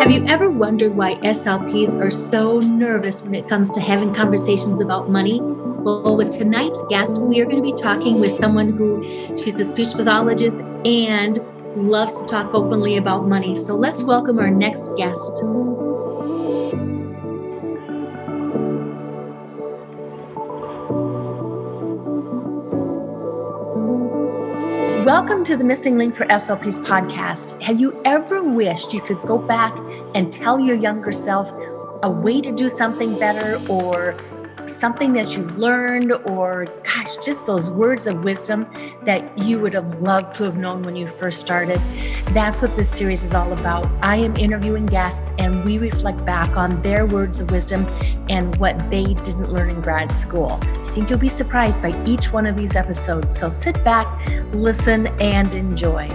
Have you ever wondered why SLPs are so nervous when it comes to having conversations about money? Well, with tonight's guest, we are going to be talking with someone who she's a speech pathologist and loves to talk openly about money. So let's welcome our next guest. Welcome to the Missing Link for SLPs podcast. Have you ever wished you could go back and tell your younger self a way to do something better or something that you've learned or gosh just those words of wisdom that you would have loved to have known when you first started. That's what this series is all about. I am interviewing guests and we reflect back on their words of wisdom and what they didn't learn in grad school. I think you'll be surprised by each one of these episodes. So sit back listen and enjoy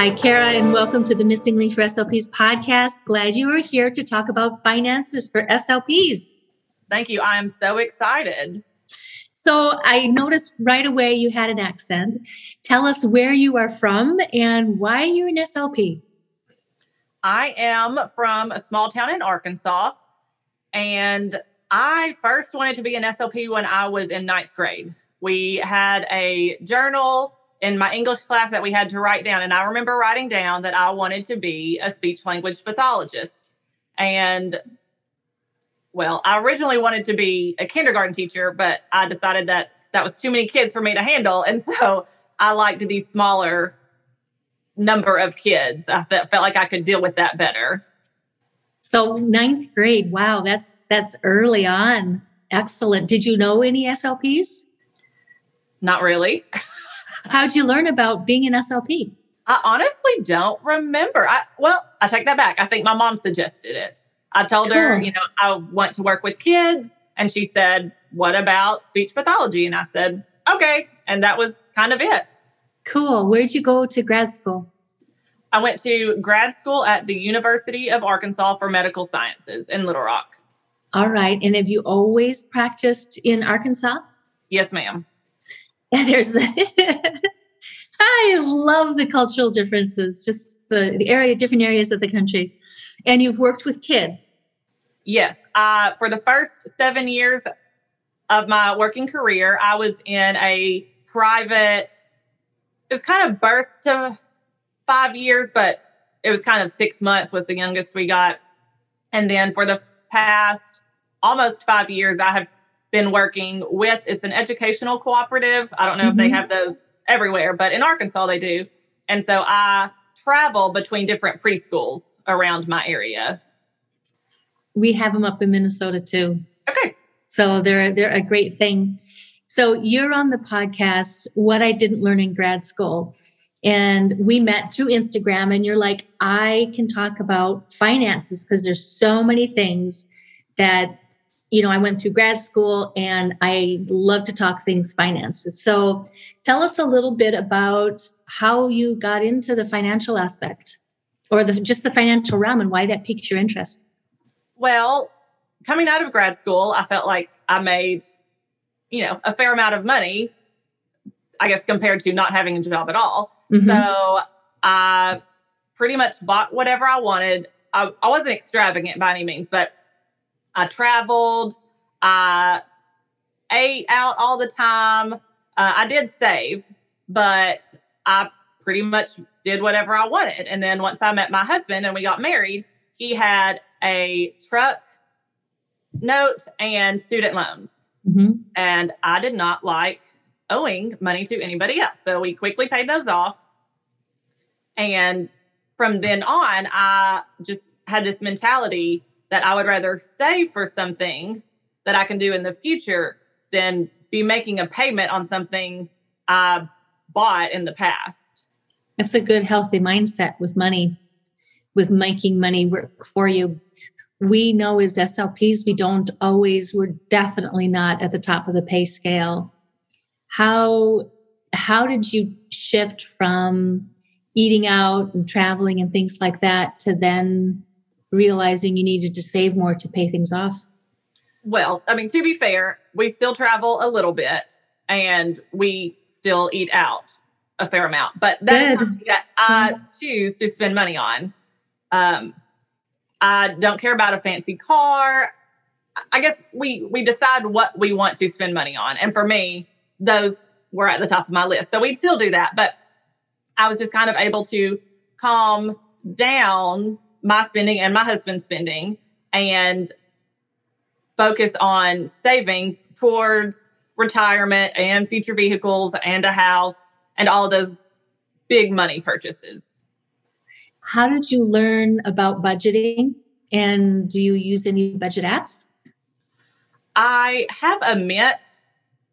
Hi, Kara, and welcome to the Missing Link for SLPs podcast. Glad you are here to talk about finances for SLPs. Thank you. I am so excited. So, I noticed right away you had an accent. Tell us where you are from and why you're an SLP. I am from a small town in Arkansas, and I first wanted to be an SLP when I was in ninth grade. We had a journal in my English class that we had to write down. And I remember writing down that I wanted to be a speech language pathologist. And well, I originally wanted to be a kindergarten teacher, but I decided that that was too many kids for me to handle. And so I liked these smaller number of kids. I felt, felt like I could deal with that better. So ninth grade, wow, that's that's early on. Excellent. Did you know any SLPs? Not really. How'd you learn about being an SLP? I honestly don't remember. I well, I take that back. I think my mom suggested it. I told cool. her, you know, I want to work with kids, and she said, "What about speech pathology?" And I said, "Okay," and that was kind of it. Cool. Where'd you go to grad school? I went to grad school at the University of Arkansas for Medical Sciences in Little Rock. All right. And have you always practiced in Arkansas? Yes, ma'am. There's I love the cultural differences, just the, the area, different areas of the country. And you've worked with kids. Yes. Uh, for the first seven years of my working career, I was in a private, it was kind of birth to five years, but it was kind of six months was the youngest we got. And then for the past almost five years, I have been working with it's an educational cooperative. I don't know mm-hmm. if they mm-hmm. have those everywhere, but in Arkansas they do. And so I travel between different preschools around my area. We have them up in Minnesota too. Okay. So they're they're a great thing. So you're on the podcast What I Didn't Learn in Grad School. And we met through Instagram and you're like, I can talk about finances because there's so many things that you know, I went through grad school and I love to talk things finances. So tell us a little bit about how you got into the financial aspect or the, just the financial realm and why that piqued your interest. Well, coming out of grad school, I felt like I made, you know, a fair amount of money, I guess, compared to not having a job at all. Mm-hmm. So I pretty much bought whatever I wanted. I, I wasn't extravagant by any means, but I traveled. I ate out all the time. Uh, I did save, but I pretty much did whatever I wanted. And then once I met my husband and we got married, he had a truck note and student loans. Mm-hmm. And I did not like owing money to anybody else. So we quickly paid those off. And from then on, I just had this mentality that I would rather save for something that I can do in the future than be making a payment on something I bought in the past. That's a good, healthy mindset with money, with making money work for you. We know as SLPs, we don't always, we're definitely not at the top of the pay scale. How how did you shift from eating out and traveling and things like that to then realizing you needed to save more to pay things off? Well, I mean, to be fair, we still travel a little bit and we still eat out a fair amount. But that that I choose to spend money on. Um, I don't care about a fancy car. I guess we we decide what we want to spend money on, and for me, those were at the top of my list. So we still do that, but I was just kind of able to calm down my spending and my husband's spending and focus on saving towards retirement and future vehicles and a house and all those big money purchases. How did you learn about budgeting? And do you use any budget apps? I have a Mint.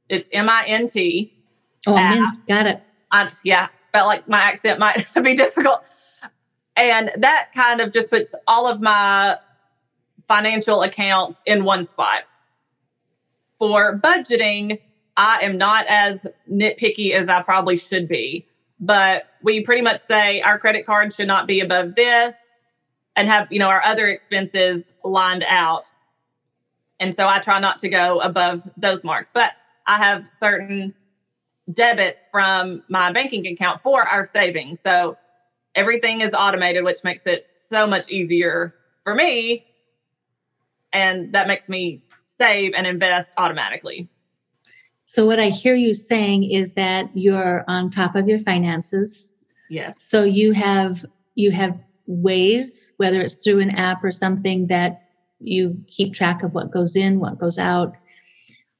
It's M I N T. Oh, Mint. Got it. I, yeah, felt like my accent might be difficult. And that kind of just puts all of my financial accounts in one spot. For budgeting, I am not as nitpicky as I probably should be, but we pretty much say our credit card should not be above this and have, you know, our other expenses lined out. And so I try not to go above those marks, but I have certain debits from my banking account for our savings. So everything is automated, which makes it so much easier for me. And that makes me save and invest automatically. So, what I hear you saying is that you're on top of your finances. Yes. So you have you have ways, whether it's through an app or something, that you keep track of what goes in, what goes out.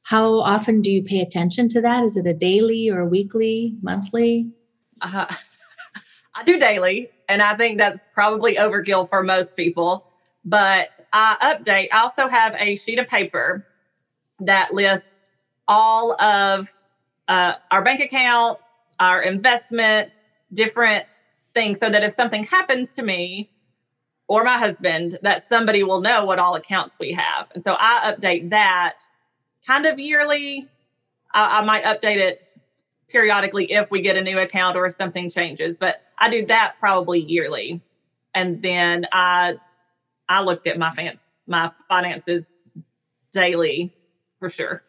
How often do you pay attention to that? Is it a daily or a weekly, monthly? Uh, I do daily, and I think that's probably overkill for most people. But I update. I also have a sheet of paper that lists all of uh, our bank accounts, our investments, different things, so that if something happens to me or my husband, that somebody will know what all accounts we have. And so I update that kind of yearly. I, I might update it periodically if we get a new account or if something changes, but I do that probably yearly. And then I I looked at my fan, my finances daily for sure.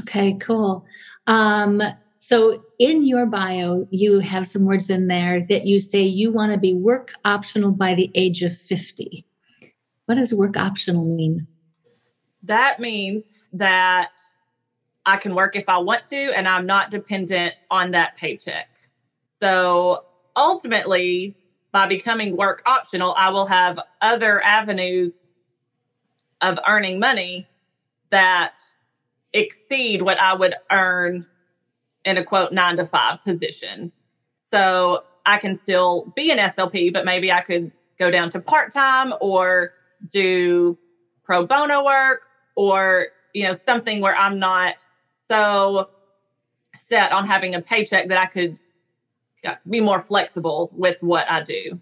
Okay, cool. Um, so in your bio, you have some words in there that you say you want to be work optional by the age of 50. What does work optional mean? That means that I can work if I want to, and I'm not dependent on that paycheck. So ultimately, by becoming work optional, I will have other avenues of earning money that exceed what I would earn in a quote nine to five position. So I can still be an SLP, but maybe I could go down to part time or do pro bono work or you know something where I'm not so set on having a paycheck that I could be more flexible with what I do.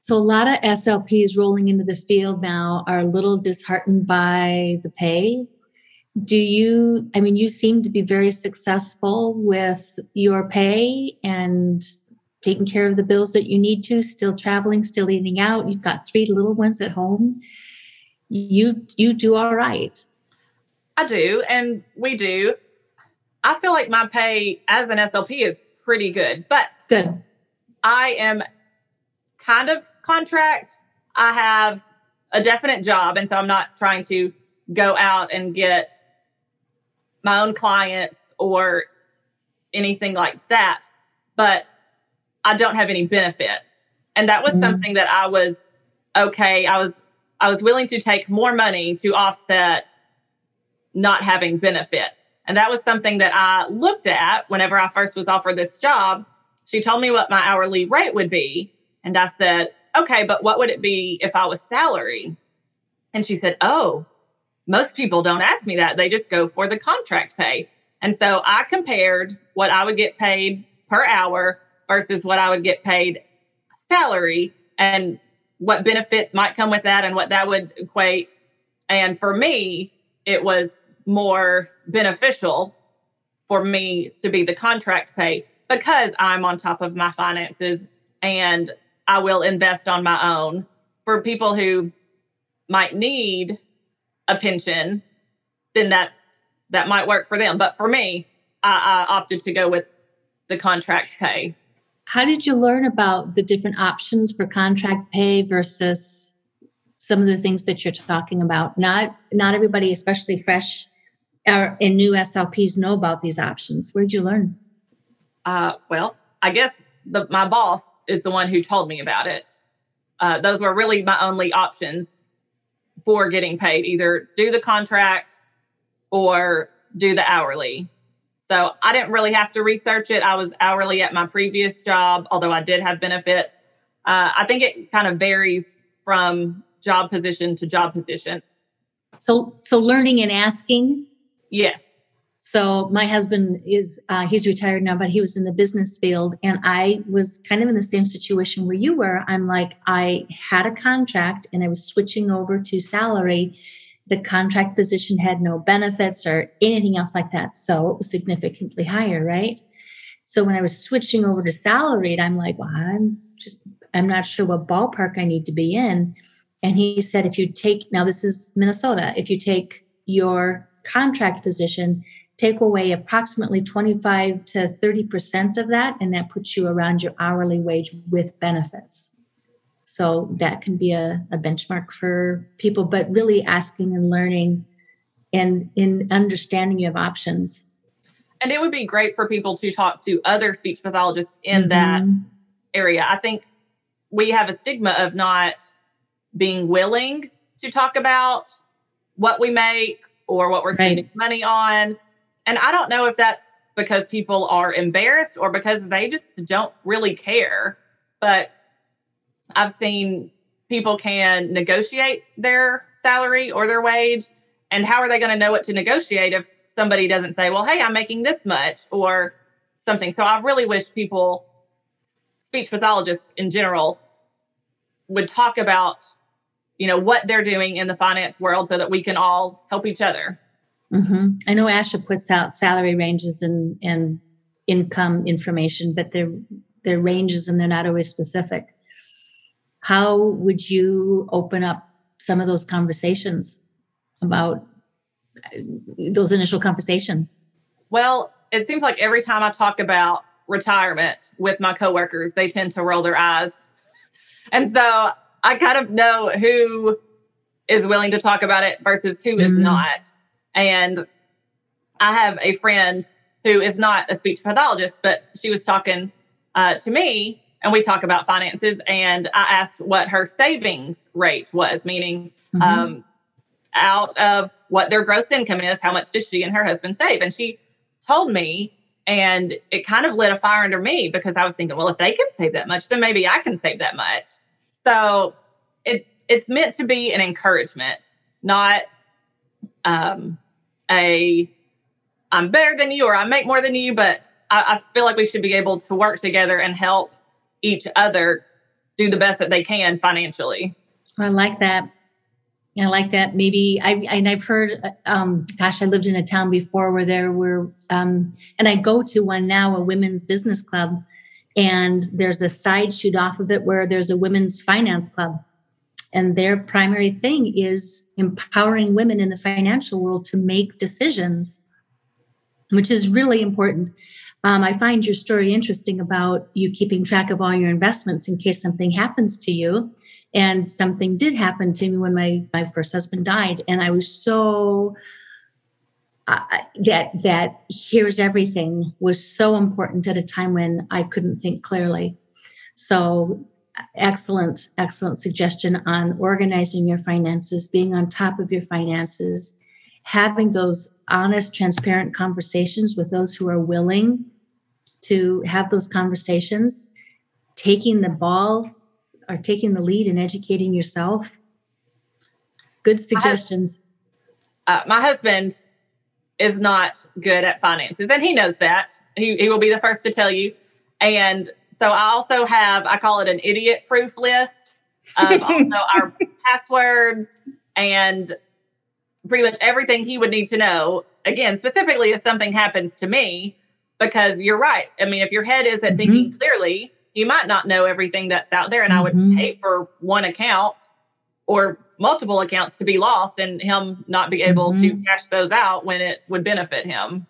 So a lot of SLPs rolling into the field now are a little disheartened by the pay. Do you I mean you seem to be very successful with your pay and taking care of the bills that you need to, still traveling, still eating out. You've got three little ones at home. You you do all right. I do and we do. I feel like my pay as an SLP is pretty good. But good. I am kind of contract. I have a definite job, and so I'm not trying to go out and get my own clients or anything like that. But I don't have any benefits. And that was mm-hmm. something that I was okay. I was I was willing to take more money to offset not having benefits. And that was something that I looked at whenever I first was offered this job. She told me what my hourly rate would be. And I said, okay, but what would it be if I was salary? And she said, oh, most people don't ask me that. They just go for the contract pay. And so I compared what I would get paid per hour versus what I would get paid salary and what benefits might come with that and what that would equate. And for me, it was more beneficial for me to be the contract pay because I'm on top of my finances and I will invest on my own. For people who might need a pension, then that's that might work for them. But for me, I, I opted to go with the contract pay. How did you learn about the different options for contract pay versus some of the things that you're talking about? Not not everybody, especially fresh or and new SLPs, know about these options. Where'd you learn? Uh, well, I guess the, my boss is the one who told me about it. Uh, those were really my only options for getting paid: either do the contract or do the hourly. So I didn't really have to research it. I was hourly at my previous job, although I did have benefits. Uh, I think it kind of varies from job position to job position. So, so learning and asking. Yes. So my husband is uh, he's retired now, but he was in the business field, and I was kind of in the same situation where you were. I'm like I had a contract, and I was switching over to salary, the contract position had no benefits or anything else like that. So it was significantly higher, right? So when I was switching over to salaried, I'm like, well, I'm just, I'm not sure what ballpark I need to be in. And he said, if you take, now this is Minnesota, if you take your contract position, take away approximately 25 to 30% of that, and that puts you around your hourly wage with benefits. So that can be a, a benchmark for people, but really asking and learning and in understanding you have options. And it would be great for people to talk to other speech pathologists in mm-hmm. that area. I think we have a stigma of not being willing to talk about what we make or what we're spending right. money on. And I don't know if that's because people are embarrassed or because they just don't really care. But I've seen people can negotiate their salary or their wage. And how are they going to know what to negotiate if somebody doesn't say, well, hey, I'm making this much or something? So I really wish people, speech pathologists in general, would talk about, you know, what they're doing in the finance world so that we can all help each other. Mm-hmm. I know ASHA puts out salary ranges and, and income information, but they're, they're ranges and they're not always specific how would you open up some of those conversations about uh, those initial conversations? Well, it seems like every time I talk about retirement with my coworkers, they tend to roll their eyes. And so I kind of know who is willing to talk about it versus who is mm-hmm. not. And I have a friend who is not a speech pathologist, but she was talking uh, to me and we talk about finances. And I asked what her savings rate was, meaning mm-hmm. um, out of what their gross income is, how much does she and her husband save? And she told me, and it kind of lit a fire under me because I was thinking, well, if they can save that much, then maybe I can save that much. So it's it's meant to be an encouragement, not um, a I'm better than you or I make more than you, but I, I feel like we should be able to work together and help each other do the best that they can financially. I like that. I like that. Maybe I and I've heard. Um, gosh, I lived in a town before where there were, um, and I go to one now, a women's business club, and there's a side shoot off of it where there's a women's finance club, and their primary thing is empowering women in the financial world to make decisions, which is really important. Um, I find your story interesting about you keeping track of all your investments in case something happens to you. And something did happen to me when my, my first husband died. And I was so uh, that that here's everything was so important at a time when I couldn't think clearly. So excellent, excellent suggestion on organizing your finances, being on top of your finances, having those honest, transparent conversations with those who are willing to have those conversations, taking the ball or taking the lead and educating yourself. Good suggestions. Uh, my husband is not good at finances, and he knows that. He, he will be the first to tell you. And so I also have, I call it an idiot proof list of also our passwords and pretty much everything he would need to know. Again, specifically if something happens to me, because you're right. I mean, if your head isn't mm-hmm. thinking clearly, you might not know everything that's out there. And mm-hmm. I would mm-hmm. for one account or multiple accounts to be lost and him not be able mm-hmm. to cash those out when it would benefit him.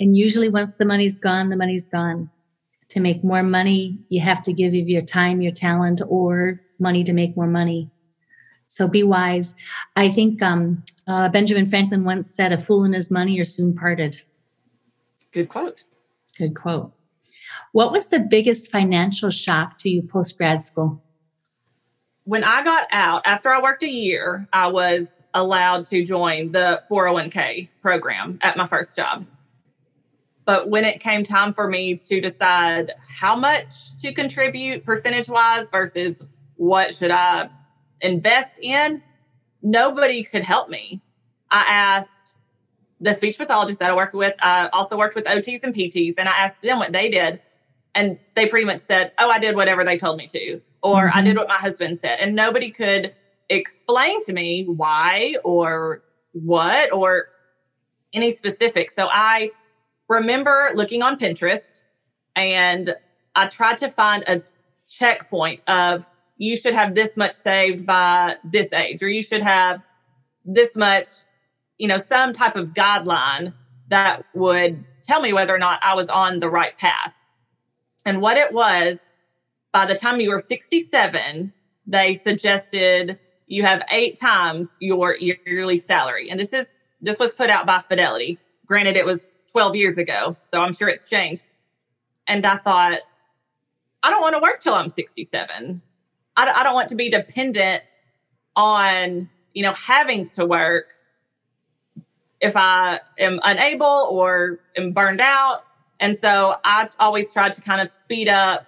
And usually, once the money's gone, the money's gone. To make more money, you have to give of your time, your talent, or money to make more money. So be wise. I think um, uh, Benjamin Franklin once said, "A fool and his money are soon parted." Good quote. Good quote. What was the biggest financial shock to you post grad school? When I got out, after I worked a year, I was allowed to join the 401k program at my first job. But when it came time for me to decide how much to contribute percentage wise versus what should I invest in, nobody could help me. I asked the speech pathologist that I work with, I also worked with OTs and PTs, and I asked them what they did. And they pretty much said, Oh, I did whatever they told me to, or mm-hmm. I did what my husband said. And nobody could explain to me why or what or any specifics. So I remember looking on Pinterest and I tried to find a checkpoint of you should have this much saved by this age, or you should have this much, you know, some type of guideline that would tell me whether or not I was on the right path. And what it was, by the time you were 67, they suggested you have eight times your yearly salary. And this is this was put out by Fidelity. Granted, it was 12 years ago, so I'm sure it's changed. And I thought, I don't want to work till I'm 67. I, I don't want to be dependent on, you know, having to work if I am unable or am burned out. And so I always tried to kind of speed up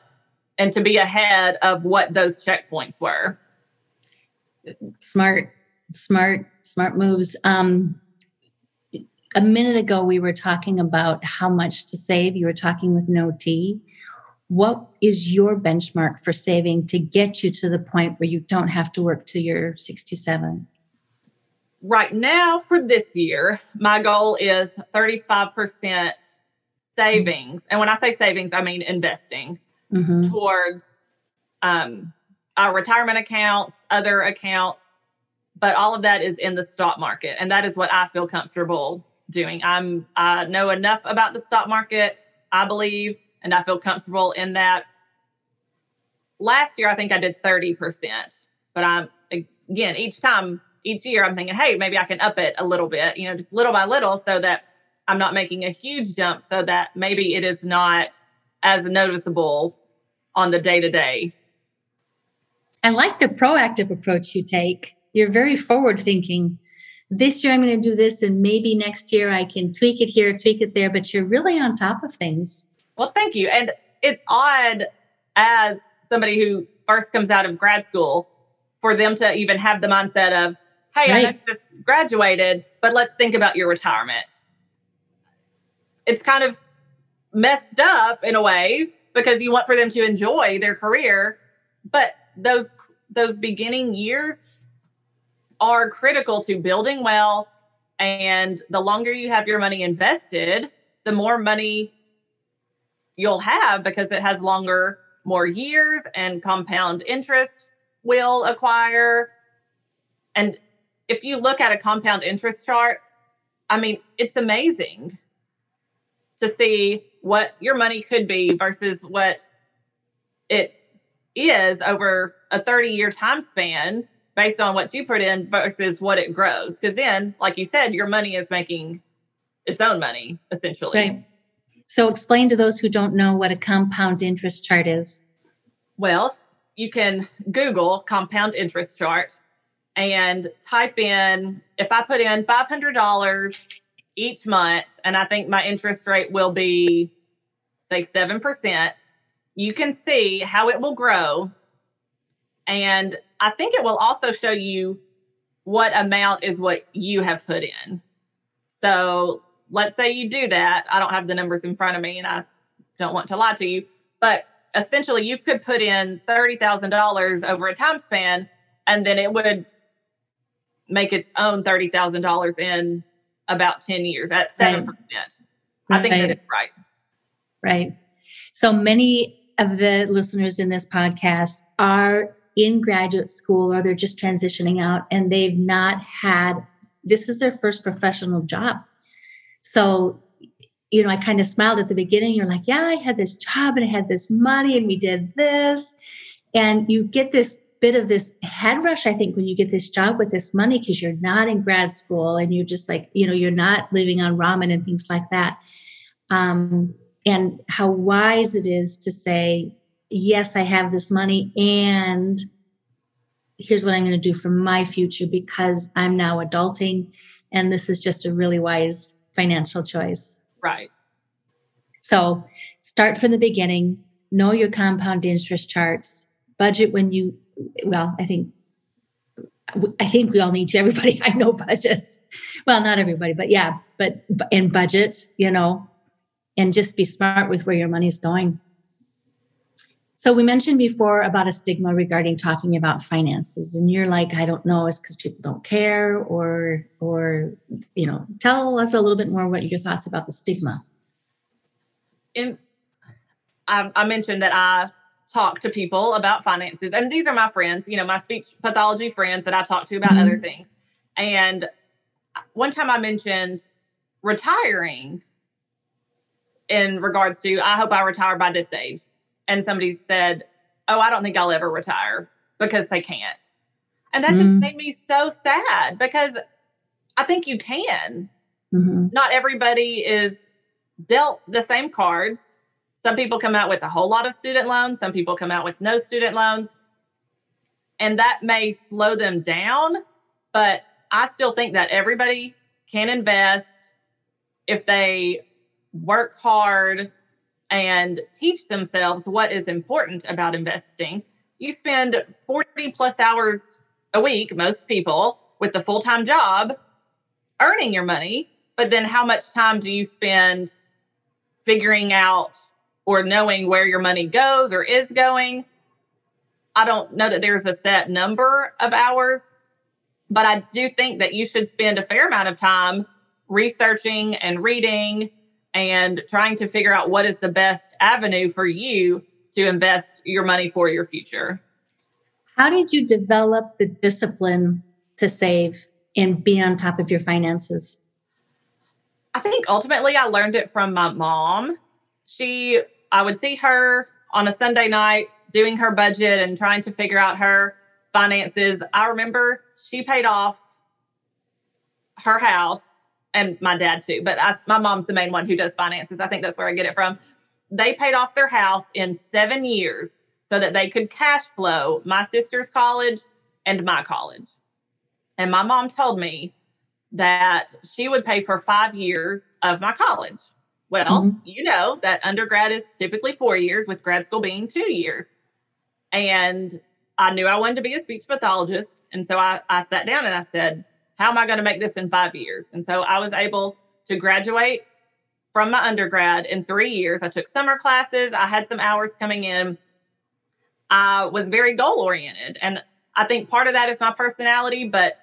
and to be ahead of what those checkpoints were. Smart, smart, smart moves. Um, a minute ago, we were talking about how much to save. You were talking with no T. What is your benchmark for saving to get you to the point where you don't have to work till you're 67? Right now, for this year, my goal is 35% savings. And when I say savings, I mean investing mm-hmm. towards um, our retirement accounts, other accounts, but all of that is in the stock market. And that is what I feel comfortable doing. I'm I know enough about the stock market, I believe, and I feel comfortable in that. Last year I think I did 30%, but I'm again each time each year I'm thinking, "Hey, maybe I can up it a little bit, you know, just little by little so that I'm not making a huge jump so that maybe it is not as noticeable on the day to day. I like the proactive approach you take. You're very forward thinking. This year I'm going to do this, and maybe next year I can tweak it here, tweak it there, but you're really on top of things. Well, thank you. And it's odd as somebody who first comes out of grad school for them to even have the mindset of, hey, right. I just graduated, but let's think about your retirement. It's kind of messed up in a way because you want for them to enjoy their career, but those those beginning years are critical to building wealth. And the longer you have your money invested, the more money you'll have because it has longer more years and compound interest will acquire. And if you look at a compound interest chart i mean it's amazing to see what your money could be versus what it is over a 30 year time span based on what you put in versus what it grows. Because then, like you said, your money is making its own money essentially. Right. So, explain to those who don't know what a compound interest chart is. Well, you can Google compound interest chart and type in if I put in $500 each month, and I think my interest rate will be, say, 7%, you can see how it will grow. And I think it will also show you what amount is what you have put in. So let's say you do that. I don't have the numbers in front of me and I don't want to lie to you, but essentially you could put in $30,000 over a time span and then it would make its own $30,000 in about 10 years at 7%. Right. I think right. that is right. Right. So many of the listeners in this podcast are in graduate school or they're just transitioning out and they've not had this is their first professional job. So you know, I kind of smiled at the beginning. You're like, yeah, I had this job and I had this money and we did this. And you get this bit of this head rush, I think, when you get this job with this money because you're not in grad school and you're just like, you know, you're not living on ramen and things like that. Um, and how wise it is to say, yes, I have this money and here's what I'm going to do for my future because I'm now adulting and this is just a really wise financial choice. Right. So start from the beginning, know your compound interest charts, budget when you, well, I think. I think we all need to. Everybody I know budgets. Well, not everybody, but yeah, but in budget, you know, and just be smart with where your money's going. So we mentioned before about a stigma regarding talking about finances, and you're like, I don't know, it's because people don't care, or or you know, tell us a little bit more what your thoughts about the stigma. In, I, um, I mentioned that I talk to people about finances, and these are my friends, you know, my speech pathology friends that I talk to about mm-hmm. other things. And one time I mentioned retiring in regards to I hope I retire by this age and somebody said, Oh, I don't think I'll ever retire because they can't. And that mm-hmm. just made me so sad because I think you can. Mm-hmm. Not everybody is dealt the same cards. Some people come out with a whole lot of student loans, some people come out with no student loans. And that may slow them down, but I still think that everybody can invest if they work hard and teach themselves what is important about investing. You spend 40 plus hours a week, most people, with a full time job earning your money. But then how much time do you spend figuring out or knowing where your money goes or is going? I don't know that there's a set number of hours, but I do think that you should spend a fair amount of time researching and reading and trying to figure out what is the best avenue for you to invest your money for your future. How did you develop the discipline to save and be on top of your finances? I think ultimately I learned it from my mom. She, I would see her on a Sunday night doing her budget and trying to figure out her finances. I remember she paid off her house and my dad too, but I, my mom's the main one who does finances. I think that's where I get it from. They paid off their house in seven years so that they could cash flow my sister's college and my college. And my mom told me that she would pay for five years of my college. Well, mm-hmm. you know that undergrad is typically four years, with grad school being two years. And I knew I wanted to be a speech pathologist. And so I, I sat down and I said, how am I going to make this in five years? And so I was able to graduate from my undergrad in three years. I took summer classes, I had some hours coming in. I was very goal oriented. And I think part of that is my personality, but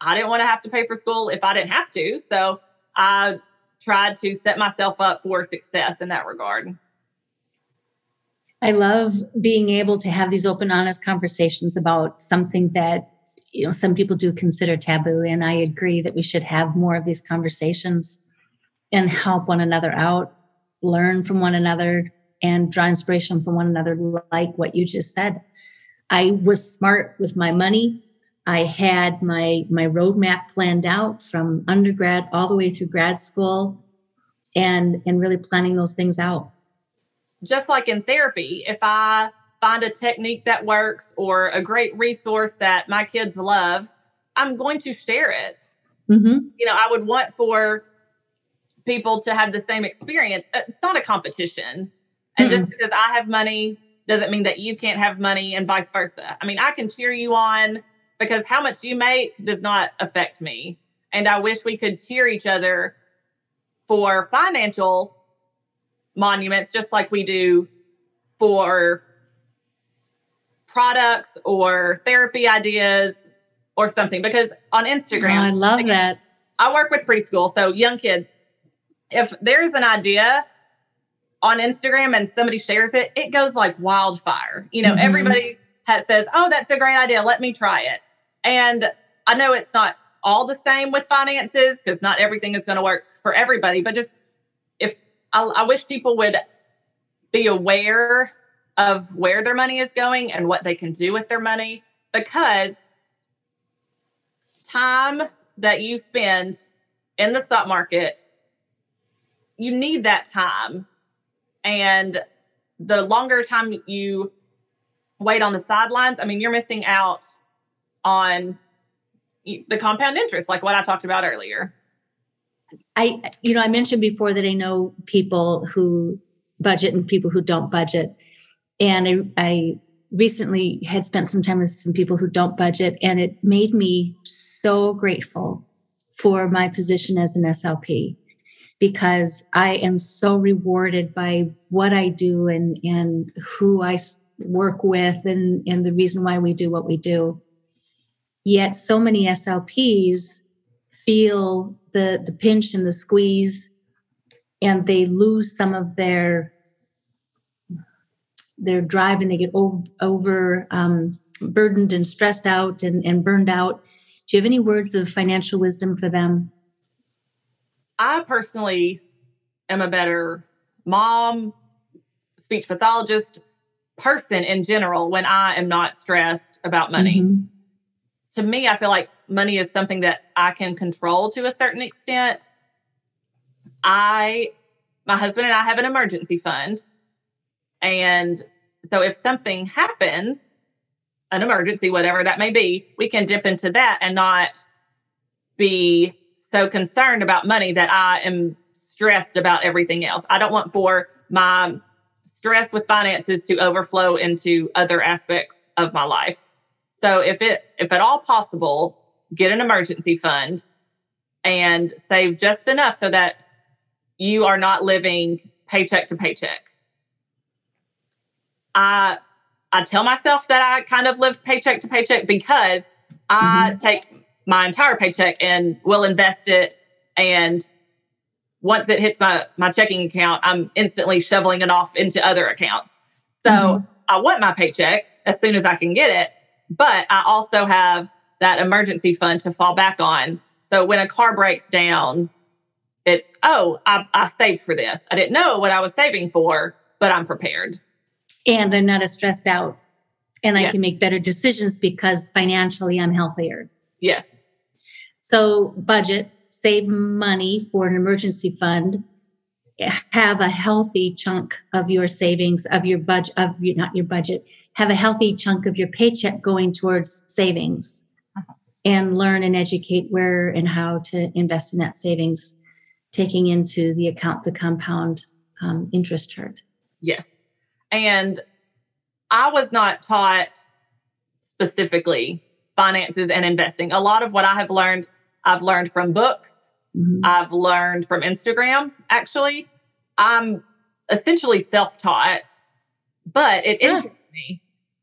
I didn't want to have to pay for school if I didn't have to. So I tried to set myself up for success in that regard. I love being able to have these open, honest conversations about something that you know some people do consider taboo and i agree that we should have more of these conversations and help one another out learn from one another and draw inspiration from one another like what you just said i was smart with my money i had my my roadmap planned out from undergrad all the way through grad school and and really planning those things out just like in therapy if i find a technique that works or a great resource that my kids love, I'm going to share it. Mm-hmm. You know, I would want for people to have the same experience. Uh, it's not a competition. And mm-hmm. just because I have money doesn't mean that you can't have money and vice versa. I mean, I can cheer you on because how much you make does not affect me. And I wish we could cheer each other for financial monuments, just like we do for products or therapy ideas or something because on Instagram, oh, I love again, that. I work with preschool, so young kids. If there's an idea on Instagram and somebody shares it, it goes like wildfire. You know, mm-hmm. everybody has, says, "Oh, that's a great idea. Let me try it." And I know it's not all the same with finances because not everything is going to work for everybody, but just if I, I wish people would be aware of where their money is going and what they can do with their money because time that you spend in the stock market, you need that time. And the longer time you wait on the sidelines, I mean, you're missing out on the compound interest, like what I talked about earlier. I, you know, I mentioned before that I know people who budget and people who don't budget. And I, I recently had spent some time with some people who don't budget, and it made me so grateful for my position as an SLP because I am so rewarded by what I do and, and who I work with and, and the reason why we do what we do. Yet so many SLPs feel the, the pinch and the squeeze and they lose some of their their drive and they get over, over um, burdened and stressed out and, and burned out. Do you have any words of financial wisdom for them? I personally am a better mom, speech pathologist, person in general when I am not stressed about money. Mm-hmm. To me, I feel like money is something that I can control to a certain extent. I, my husband and I have an emergency fund. And so if something happens, an emergency, whatever that may be, we can dip into that and not be so concerned about money that I am stressed about everything else. I don't want for my stress with finances to overflow into other aspects of my life. So if it if at all possible, get an emergency fund and save just enough so that you are not living paycheck to paycheck. I I tell myself that I kind of live paycheck to paycheck because I mm-hmm. take my entire paycheck and will invest it and once it hits my my checking account, I'm instantly shoveling it off into other accounts. So mm-hmm. I want my paycheck as soon as I can get it, but I also have that emergency fund to fall back on. So when a car breaks down, it's oh, I, I saved for this. I didn't know what I was saving for, but I'm prepared and I'm not as stressed out and I yeah. can make better decisions because financially I'm healthier. Yes. So budget, save money for an emergency fund, have a healthy chunk of your savings of your budget of your not your budget, have a healthy chunk of your paycheck going towards savings uh-huh. and learn and educate where and how to invest in that savings, taking into the account the compound um, interest chart. Yes. And I was not taught specifically finances and investing. A lot of what I have learned, I've learned from books, mm-hmm. I've learned from Instagram, actually. I'm essentially self taught, but it interests me.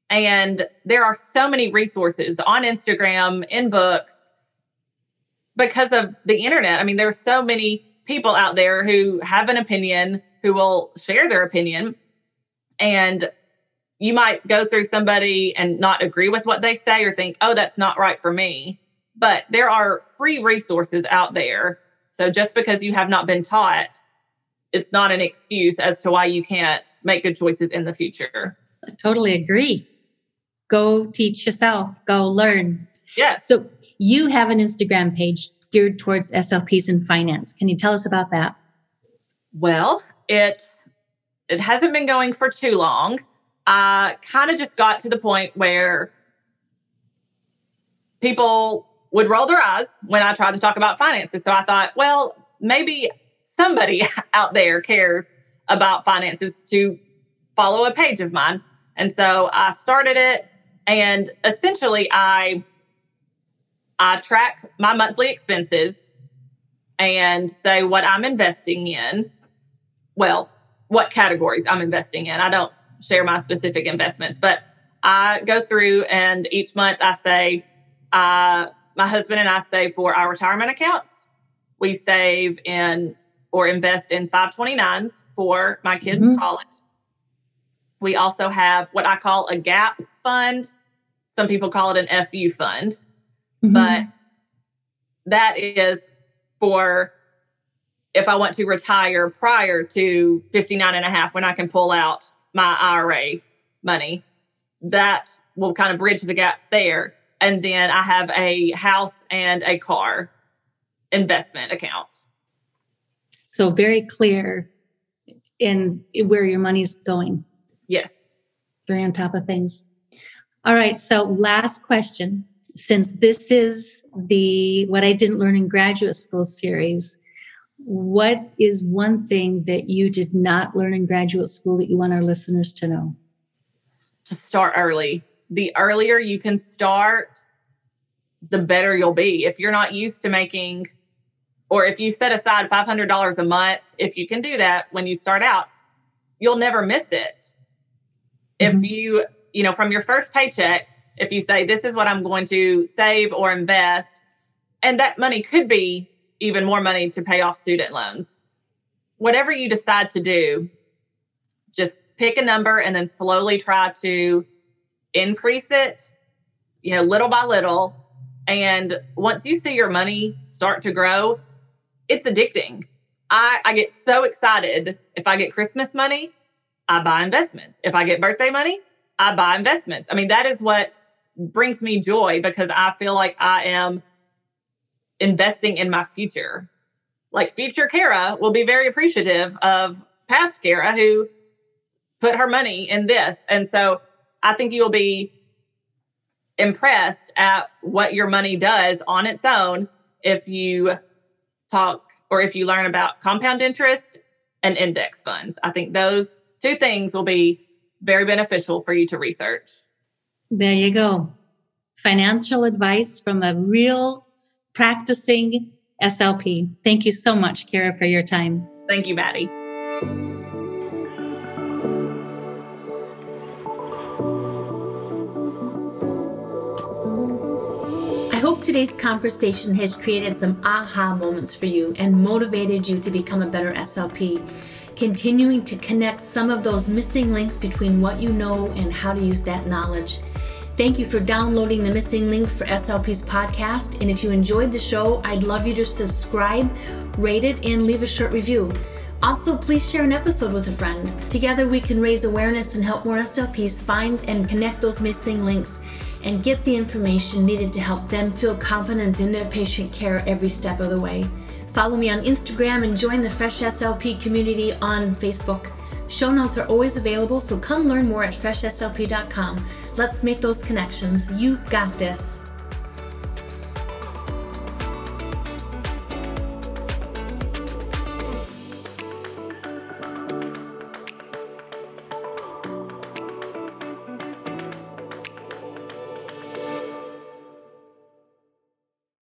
And there are so many resources on Instagram, in books, because of the internet. I mean, there's so many people out there who have an opinion, who will share their opinion. And you might go through somebody and not agree with what they say or think, oh, that's not right for me. But there are free resources out there. So just because you have not been taught, it's not an excuse as to why you can't make good choices in the future. I totally agree. Go teach yourself, go learn. Yes. So you have an Instagram page geared towards SLPs and finance. Can you tell us about that? Well, it it hasn't been going for too long. Uh, I kind of just got to the point where people would roll their eyes when I tried to talk about finances. So I thought, well, maybe somebody out there cares about finances to follow a page of mine. And so I started it and essentially I I track my monthly expenses and say what I'm investing in. Well, what categories I'm investing in. I don't share my specific investments, but I go through and each month I say, uh, my husband and I save for our retirement accounts. We save in or invest in 529s for my kids' mm-hmm. college. We also have what I call a gap fund. Some people call it an FU fund, mm-hmm. but that is for if I want to retire prior to 59 and a half when I can pull out my IRA money. That will kind of bridge the gap there. And then I have a house and a car investment account. So very clear in where your money's going. Yes. Very on top of things. All right. So last question. Since this is the what I didn't learn in graduate school series, what is one thing that you did not learn in graduate school that you want our listeners to know? To start early. The earlier you can start, the better you'll be. If you're not used to making, or if you set aside $500 a month, if you can do that when you start out, you'll never miss it. Mm-hmm. If you, you know, from your first paycheck, if you say, this is what I'm going to save or invest, and that money could be even more money to pay off student loans. Whatever you decide to do, just pick a number and then slowly try to increase it, you know, little by little. And once you see your money start to grow, it's addicting. I, I get so excited if I get Christmas money, I buy investments. If I get birthday money, I buy investments. I mean, that is what brings me joy because I feel like I am investing in my future. Like future Kara will be very appreciative of past Kara who put her money in this. And so I think you'll be impressed at what your money does on its own if you talk or if you learn about compound interest and index funds. I think those two things will be very beneficial for you to research. There you go. Financial advice from a real practicing SLP. Thank you so much, Kara, for your time. Thank you, Maddie. I hope today's conversation has created some aha moments for you and motivated you to become a better SLP, continuing to connect some of those missing links between what you know and how to use that knowledge. Thank you for downloading the missing link for SLP's podcast. And if you enjoyed the show, I'd love you to subscribe, rate it, and leave a short review. Also, please share an episode with a friend. Together, we can raise awareness and help more SLPs find and connect those missing links and get the information needed to help them feel confident in their patient care every step of the way. Follow me on Instagram and join the Fresh SLP community on Facebook. Show notes are always available, so come learn more at freshslp.com. Let's make those connections. You got this.